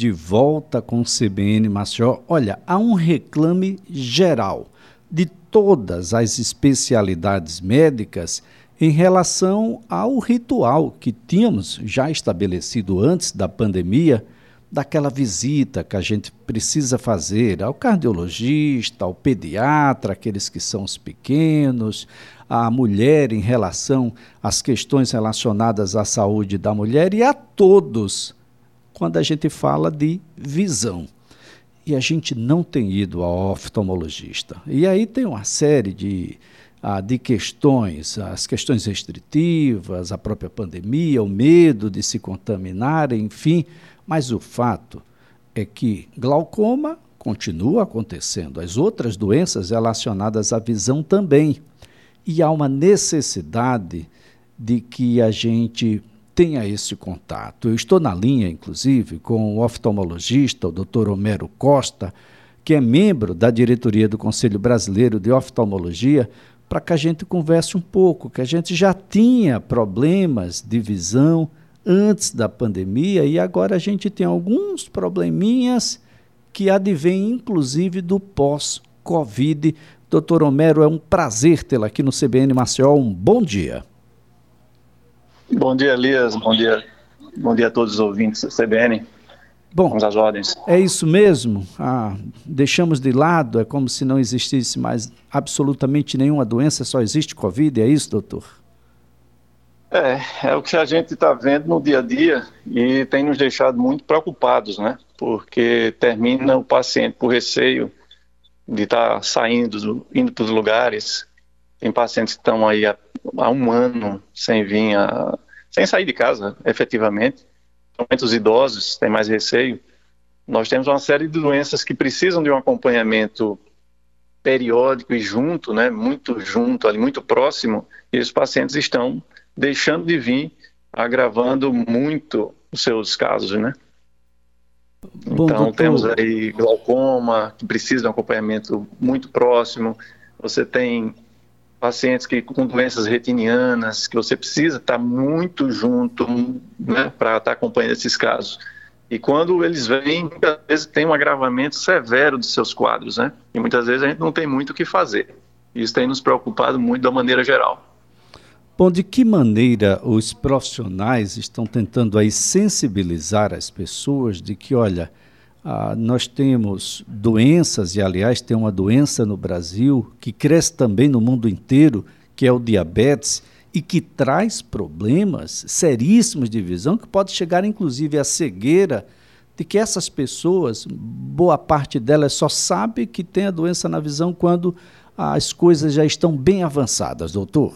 de volta com o CBN Maceió. Olha, há um reclame geral de todas as especialidades médicas em relação ao ritual que tínhamos já estabelecido antes da pandemia, daquela visita que a gente precisa fazer ao cardiologista, ao pediatra, aqueles que são os pequenos, à mulher em relação às questões relacionadas à saúde da mulher e a todos quando a gente fala de visão. E a gente não tem ido ao oftalmologista. E aí tem uma série de, ah, de questões, as questões restritivas, a própria pandemia, o medo de se contaminar, enfim. Mas o fato é que glaucoma continua acontecendo, as outras doenças relacionadas à visão também. E há uma necessidade de que a gente tenha esse contato. Eu estou na linha, inclusive, com o oftalmologista, o Dr. Homero Costa, que é membro da diretoria do Conselho Brasileiro de Oftalmologia, para que a gente converse um pouco, que a gente já tinha problemas de visão antes da pandemia e agora a gente tem alguns probleminhas que advêm inclusive do pós-Covid. Doutor Homero, é um prazer tê-lo aqui no CBN Maceió. Um bom dia. Bom dia, Elias. Bom dia. Bom dia a todos os ouvintes da CBN. Bom, Vamos às ordens. É isso mesmo. Ah, deixamos de lado, é como se não existisse mais absolutamente nenhuma doença, só existe Covid, é isso, doutor? É, é o que a gente está vendo no dia a dia e tem nos deixado muito preocupados, né? Porque termina o paciente por receio de estar tá saindo, indo para os lugares. Tem pacientes que estão aí há há um ano sem vir, a, sem sair de casa, efetivamente. Principalmente os idosos têm mais receio. Nós temos uma série de doenças que precisam de um acompanhamento periódico e junto, né, muito junto, ali muito próximo, e os pacientes estão deixando de vir, agravando muito os seus casos, né? Bom, então doutor... temos aí glaucoma, que precisa de um acompanhamento muito próximo. Você tem pacientes que com doenças retinianas, que você precisa estar muito junto né, para estar acompanhando esses casos. E quando eles vêm, muitas vezes tem um agravamento severo dos seus quadros, né? E muitas vezes a gente não tem muito o que fazer. Isso tem nos preocupado muito da maneira geral. Bom, de que maneira os profissionais estão tentando aí sensibilizar as pessoas de que, olha, ah, nós temos doenças, e aliás, tem uma doença no Brasil que cresce também no mundo inteiro, que é o diabetes, e que traz problemas seríssimos de visão, que pode chegar inclusive à cegueira, de que essas pessoas, boa parte delas só sabe que tem a doença na visão quando as coisas já estão bem avançadas, doutor.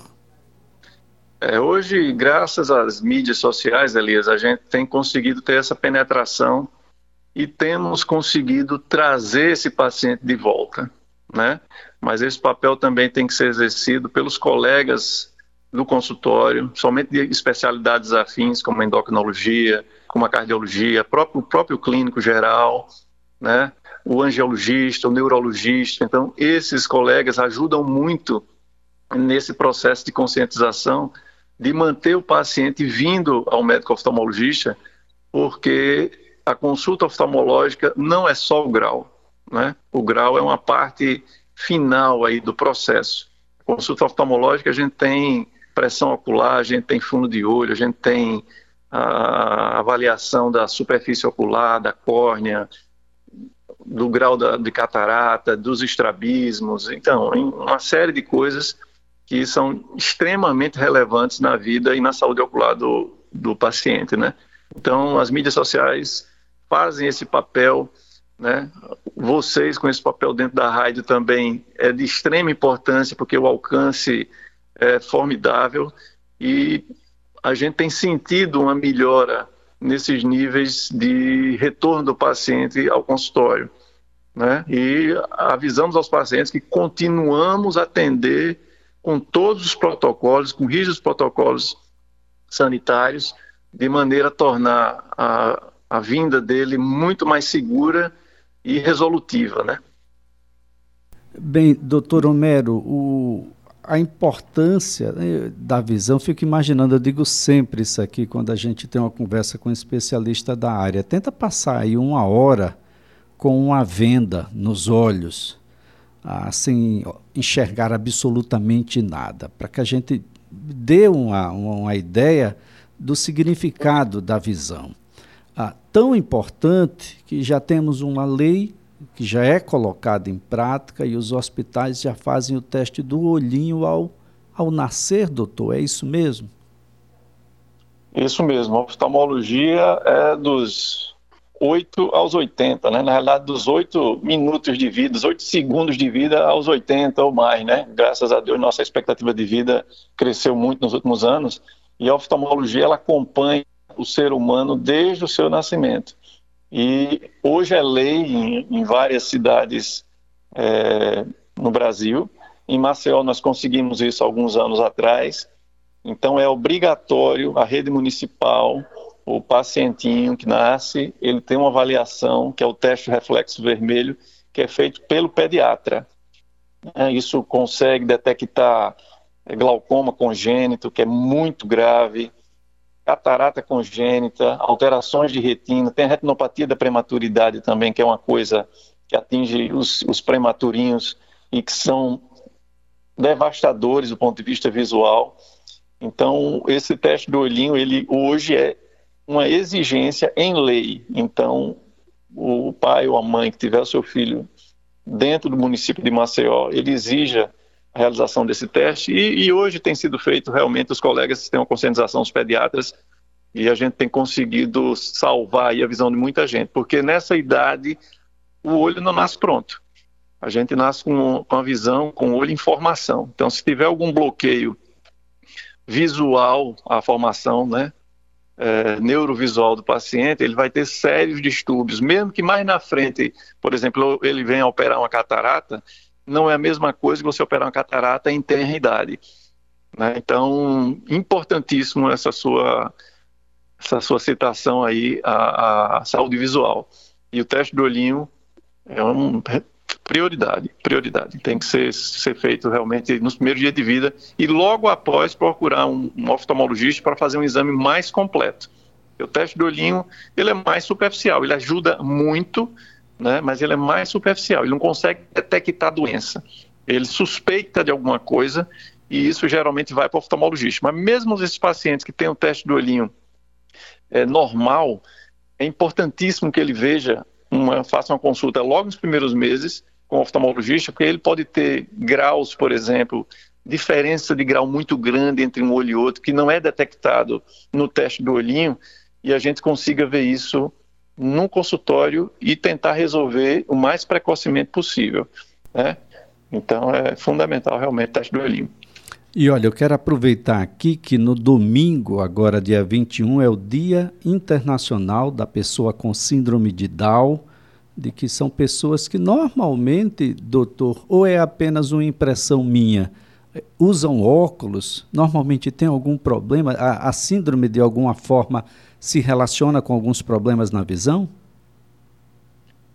É, hoje, graças às mídias sociais, Elias, a gente tem conseguido ter essa penetração e temos conseguido trazer esse paciente de volta, né? Mas esse papel também tem que ser exercido pelos colegas do consultório, somente de especialidades afins, como a endocrinologia, como a cardiologia, próprio, o próprio clínico geral, né? o angiologista, o neurologista. Então, esses colegas ajudam muito nesse processo de conscientização de manter o paciente vindo ao médico oftalmologista, porque a consulta oftalmológica não é só o grau, né? O grau é uma parte final aí do processo. Consulta oftalmológica a gente tem pressão ocular, a gente tem fundo de olho, a gente tem a avaliação da superfície ocular, da córnea, do grau da, de catarata, dos estrabismos, então, uma série de coisas que são extremamente relevantes na vida e na saúde ocular do, do paciente, né? Então, as mídias sociais fazem esse papel, né? Vocês com esse papel dentro da rádio também é de extrema importância porque o alcance é formidável e a gente tem sentido uma melhora nesses níveis de retorno do paciente ao consultório. Né? E avisamos aos pacientes que continuamos a atender com todos os protocolos, com rígidos protocolos sanitários, de maneira a tornar a, a vinda dele muito mais segura e resolutiva, né? Bem, doutor Homero, o, a importância né, da visão, fico imaginando, eu digo sempre isso aqui quando a gente tem uma conversa com um especialista da área. Tenta passar aí uma hora com uma venda nos olhos, sem enxergar absolutamente nada, para que a gente dê uma, uma ideia do significado da visão. Ah, tão importante que já temos uma lei que já é colocada em prática e os hospitais já fazem o teste do olhinho ao, ao nascer, doutor. É isso mesmo? Isso mesmo. A oftalmologia é dos 8 aos 80, né? Na realidade, dos 8 minutos de vida, dos 8 segundos de vida aos 80 ou mais, né? Graças a Deus, nossa expectativa de vida cresceu muito nos últimos anos e a oftalmologia ela acompanha o ser humano desde o seu nascimento. E hoje é lei em, em várias cidades é, no Brasil. Em Maceió nós conseguimos isso alguns anos atrás. Então é obrigatório a rede municipal, o pacientinho que nasce, ele tem uma avaliação que é o teste reflexo vermelho, que é feito pelo pediatra. É, isso consegue detectar glaucoma congênito, que é muito grave, catarata congênita, alterações de retina, tem a retinopatia da prematuridade também, que é uma coisa que atinge os, os prematurinhos e que são devastadores do ponto de vista visual. Então, esse teste do olhinho, ele hoje é uma exigência em lei. Então, o pai ou a mãe que tiver o seu filho dentro do município de Maceió, ele exija a realização desse teste e, e, hoje tem sido feito realmente os colegas têm uma conscientização dos pediatras e a gente tem conseguido salvar a visão de muita gente, porque nessa idade o olho não nasce pronto. A gente nasce com, com a visão, com o olho em formação. Então, se tiver algum bloqueio visual à formação, né, é, neurovisual do paciente, ele vai ter sérios distúrbios, mesmo que mais na frente, por exemplo, ele venha operar uma catarata, não é a mesma coisa que você operar uma catarata em tenra idade. Né? Então, importantíssimo essa sua, essa sua citação aí à, à saúde visual. E o teste do olhinho é uma prioridade, prioridade. Tem que ser, ser feito realmente nos primeiros dias de vida e logo após procurar um, um oftalmologista para fazer um exame mais completo. O teste do olhinho, ele é mais superficial, ele ajuda muito né? mas ele é mais superficial, ele não consegue detectar a doença. Ele suspeita de alguma coisa e isso geralmente vai para o oftalmologista. Mas mesmo esses pacientes que têm o teste do olhinho é, normal, é importantíssimo que ele veja, uma, faça uma consulta logo nos primeiros meses com o oftalmologista, porque ele pode ter graus, por exemplo, diferença de grau muito grande entre um olho e outro, que não é detectado no teste do olhinho, e a gente consiga ver isso num consultório e tentar resolver o mais precocemente possível. Né? Então é fundamental realmente o teste do olhinho. E olha, eu quero aproveitar aqui que no domingo, agora dia 21, é o Dia Internacional da Pessoa com Síndrome de Down, de que são pessoas que normalmente, doutor, ou é apenas uma impressão minha, usam óculos, normalmente tem algum problema, a, a síndrome de alguma forma se relaciona com alguns problemas na visão?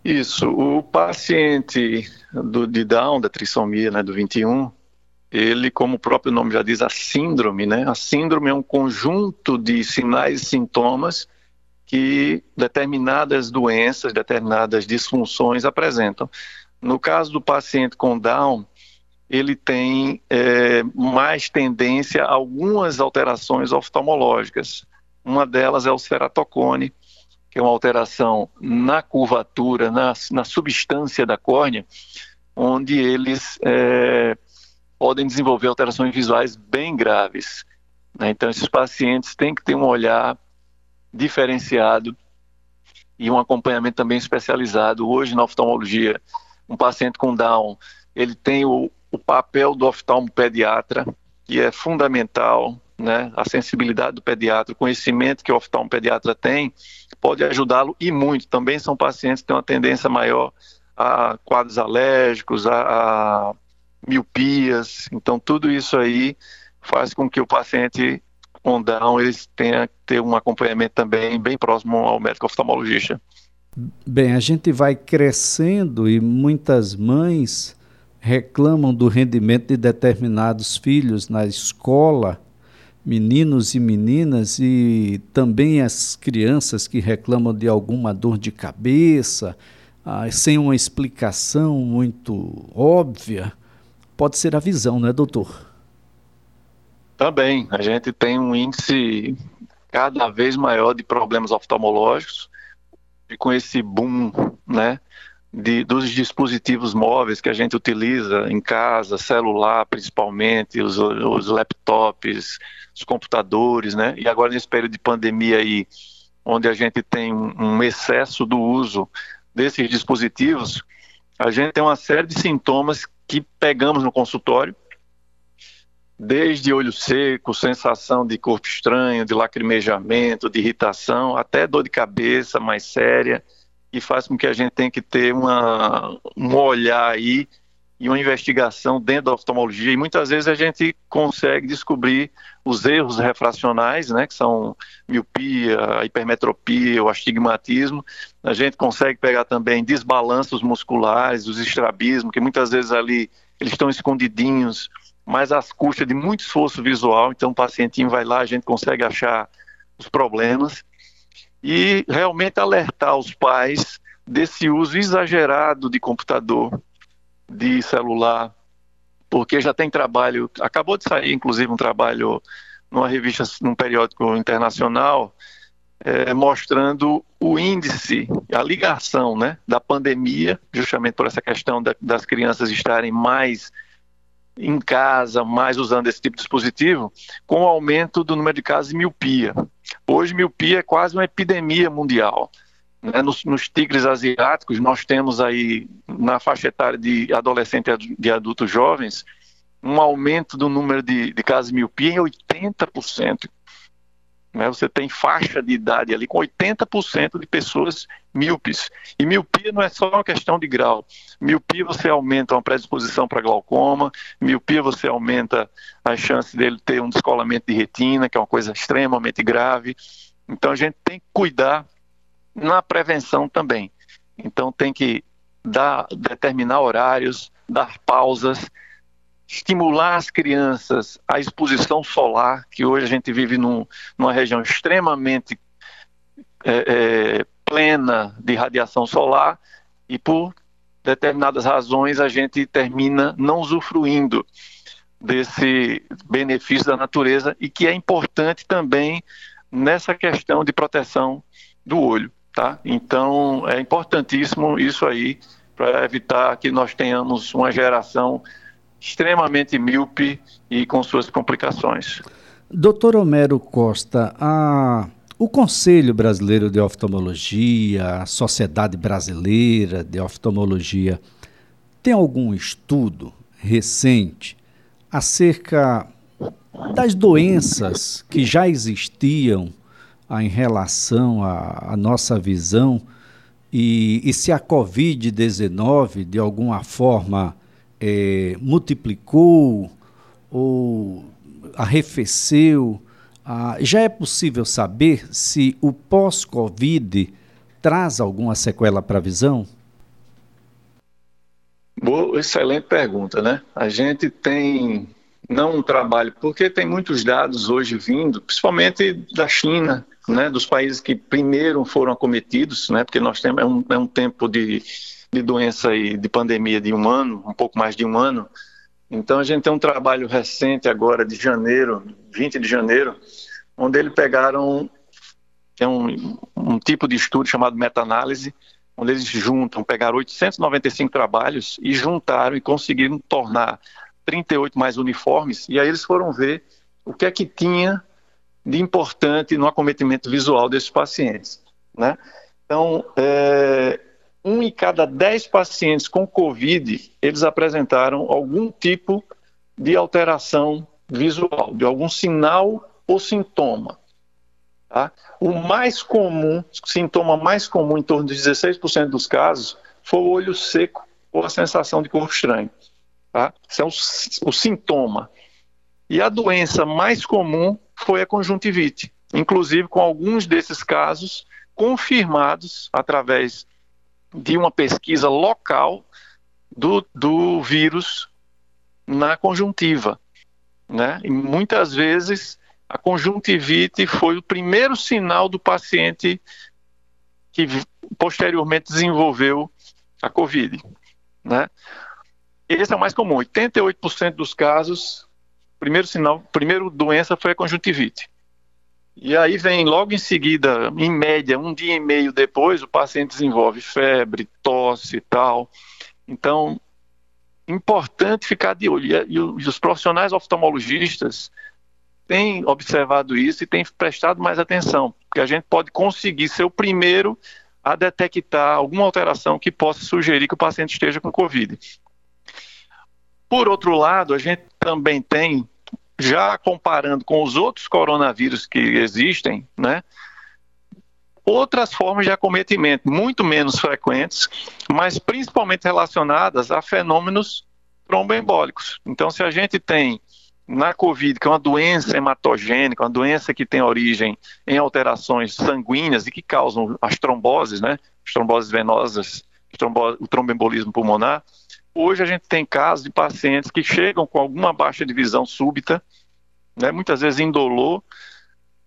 Isso. O paciente do, de Down, da trissomia, né, do 21, ele, como o próprio nome já diz, a síndrome, né? A síndrome é um conjunto de sinais e sintomas que determinadas doenças, determinadas disfunções apresentam. No caso do paciente com Down, ele tem é, mais tendência a algumas alterações oftalmológicas. Uma delas é o ceratocone, que é uma alteração na curvatura, na, na substância da córnea, onde eles é, podem desenvolver alterações visuais bem graves. Né? Então, esses pacientes têm que ter um olhar diferenciado e um acompanhamento também especializado. Hoje, na oftalmologia, um paciente com Down, ele tem o, o papel do oftalmopediatra, que é fundamental né, a sensibilidade do pediatra, o conhecimento que o oftalmopediatra tem, pode ajudá-lo e muito. Também são pacientes que têm uma tendência maior a quadros alérgicos, a, a miopias. Então, tudo isso aí faz com que o paciente com Down ele tenha que ter um acompanhamento também bem próximo ao médico oftalmologista. Bem, a gente vai crescendo e muitas mães reclamam do rendimento de determinados filhos na escola, meninos e meninas, e também as crianças que reclamam de alguma dor de cabeça, ah, sem uma explicação muito óbvia. Pode ser a visão, né, doutor? Também. A gente tem um índice cada vez maior de problemas oftalmológicos, e com esse boom, né, de, dos dispositivos móveis que a gente utiliza em casa, celular principalmente, os, os laptops, os computadores, né? E agora nesse período de pandemia aí, onde a gente tem um, excesso do uso desses dispositivos, a gente tem uma série de sintomas que pegamos no consultório, desde olho seco, sensação de corpo estranho, de lacrimejamento, de irritação, até dor de cabeça mais séria, e faz com que a gente tenha que ter uma, um olhar aí e uma investigação dentro da oftalmologia. E muitas vezes a gente consegue descobrir os erros refracionais, né, que são miopia, hipermetropia, o astigmatismo. A gente consegue pegar também desbalanços musculares, os estrabismos, que muitas vezes ali eles estão escondidinhos, mas às custas de muito esforço visual. Então o pacientinho vai lá, a gente consegue achar os problemas e realmente alertar os pais desse uso exagerado de computador, de celular, porque já tem trabalho, acabou de sair inclusive um trabalho numa revista, num periódico internacional, é, mostrando o índice, a ligação né, da pandemia, justamente por essa questão da, das crianças estarem mais em casa, mais usando esse tipo de dispositivo, com o aumento do número de casos de miopia. Hoje, miopia é quase uma epidemia mundial. Né? Nos, nos, tigres asiáticos, nós temos aí, na faixa etária de adolescente e de adultos jovens, um aumento do número de, de casos de miopia em 80%. Né? Você tem faixa de idade ali com 80% de pessoas míopes. E miopia não é só uma questão de grau. Miopia você aumenta uma predisposição para glaucoma, miopia você aumenta a chance dele ter um descolamento de retina, que é uma coisa extremamente grave. Então a gente tem que cuidar na prevenção também. Então tem que dar, determinar horários, dar pausas, estimular as crianças à exposição solar, que hoje a gente vive num, numa região extremamente é, é, plena de radiação solar e por determinadas razões a gente termina não usufruindo desse benefício da natureza e que é importante também nessa questão de proteção do olho tá? Então é importantíssimo isso aí para evitar que nós tenhamos uma geração extremamente míope e com suas complicações. Doutor Homero Costa, a, o Conselho Brasileiro de Oftalmologia, a Sociedade Brasileira de Oftalmologia, tem algum estudo recente acerca das doenças que já existiam em relação à, à nossa visão? E, e, se a Covid-19 de alguma forma é, multiplicou ou arrefeceu, ah, já é possível saber se o pós-Covid traz alguma sequela para a visão? Boa, excelente pergunta, né? A gente tem não um trabalho, porque tem muitos dados hoje vindo, principalmente da China, né, dos países que primeiro foram acometidos, né, porque nós temos é um, é um tempo de, de doença e de pandemia de um ano, um pouco mais de um ano. Então a gente tem um trabalho recente agora de janeiro, 20 de janeiro, onde eles pegaram é um, um tipo de estudo chamado meta-análise, onde eles juntam, pegaram 895 trabalhos e juntaram e conseguiram tornar 38 mais uniformes, e aí eles foram ver o que é que tinha de importante no acometimento visual desses pacientes. Né? Então, é, um em cada dez pacientes com Covid, eles apresentaram algum tipo de alteração visual, de algum sinal ou sintoma. Tá? O mais comum, sintoma mais comum em torno de 16% dos casos, foi o olho seco ou a sensação de corpo estranho. Tá? Isso é o, o sintoma. E a doença mais comum foi a conjuntivite, inclusive com alguns desses casos confirmados através de uma pesquisa local do, do vírus na conjuntiva. Né? E muitas vezes a conjuntivite foi o primeiro sinal do paciente que posteriormente desenvolveu a Covid. Né? Esse é o mais comum. 88% dos casos, primeiro sinal, primeiro doença foi a conjuntivite. E aí vem logo em seguida, em média, um dia e meio depois, o paciente desenvolve febre, tosse e tal. Então, importante ficar de olho. E, e os profissionais oftalmologistas têm observado isso e têm prestado mais atenção, porque a gente pode conseguir ser o primeiro a detectar alguma alteração que possa sugerir que o paciente esteja com Covid. Por outro lado, a gente também tem já comparando com os outros coronavírus que existem, né? Outras formas de acometimento, muito menos frequentes, mas principalmente relacionadas a fenômenos tromboembólicos. Então, se a gente tem na COVID, que é uma doença hematogênica, uma doença que tem origem em alterações sanguíneas e que causam as tromboses, né? As tromboses venosas, o tromboembolismo pulmonar, Hoje a gente tem casos de pacientes que chegam com alguma baixa de visão súbita, né, muitas vezes indolor,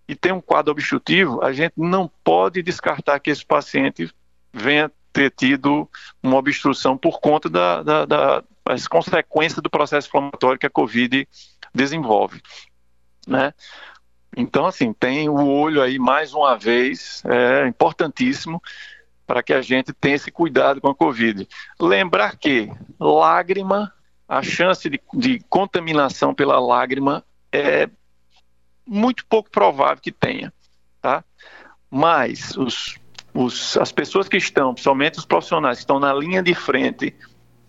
e tem um quadro obstrutivo, a gente não pode descartar que esse paciente venha ter tido uma obstrução por conta da, da, da, das consequências do processo inflamatório que a COVID desenvolve. Né? Então, assim, tem o olho aí mais uma vez, é importantíssimo para que a gente tenha esse cuidado com a Covid. Lembrar que lágrima, a chance de, de contaminação pela lágrima é muito pouco provável que tenha, tá? Mas os, os, as pessoas que estão, principalmente os profissionais que estão na linha de frente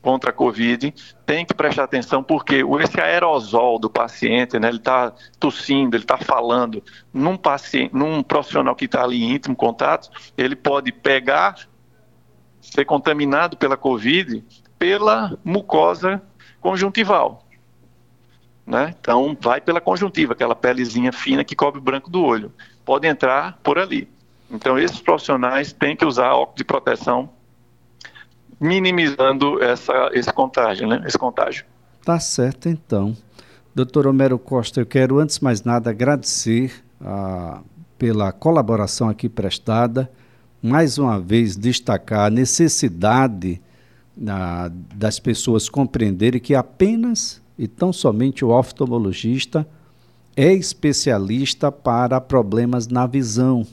contra a Covid, tem que prestar atenção porque esse aerosol do paciente, né, ele está tossindo, ele está falando, num paciente, num profissional que está ali em íntimo contato, ele pode pegar, ser contaminado pela Covid pela mucosa conjuntival. Né? Então, vai pela conjuntiva, aquela pelezinha fina que cobre o branco do olho. Pode entrar por ali. Então, esses profissionais têm que usar óculos de proteção minimizando essa, esse contágio, né? Esse contágio. Tá certo, então. Doutor Homero Costa, eu quero, antes de mais nada, agradecer ah, pela colaboração aqui prestada. Mais uma vez, destacar a necessidade ah, das pessoas compreenderem que apenas e tão somente o oftalmologista é especialista para problemas na visão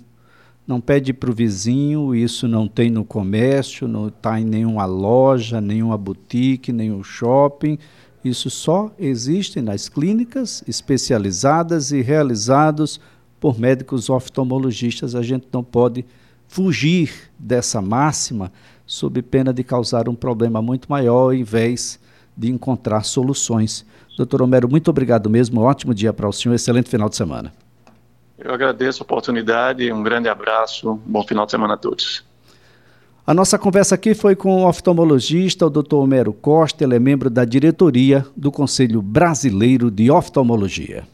não pede para o vizinho, isso não tem no comércio, não está em nenhuma loja, nenhuma boutique, nenhum shopping. Isso só existe nas clínicas especializadas e realizados por médicos oftalmologistas. A gente não pode fugir dessa máxima sob pena de causar um problema muito maior em vez de encontrar soluções. Doutor Homero, muito obrigado mesmo. Um ótimo dia para o senhor. Excelente final de semana. Eu agradeço a oportunidade, um grande abraço, bom final de semana a todos. A nossa conversa aqui foi com o oftalmologista, o Dr. Homero Costa, ele é membro da diretoria do Conselho Brasileiro de Oftalmologia.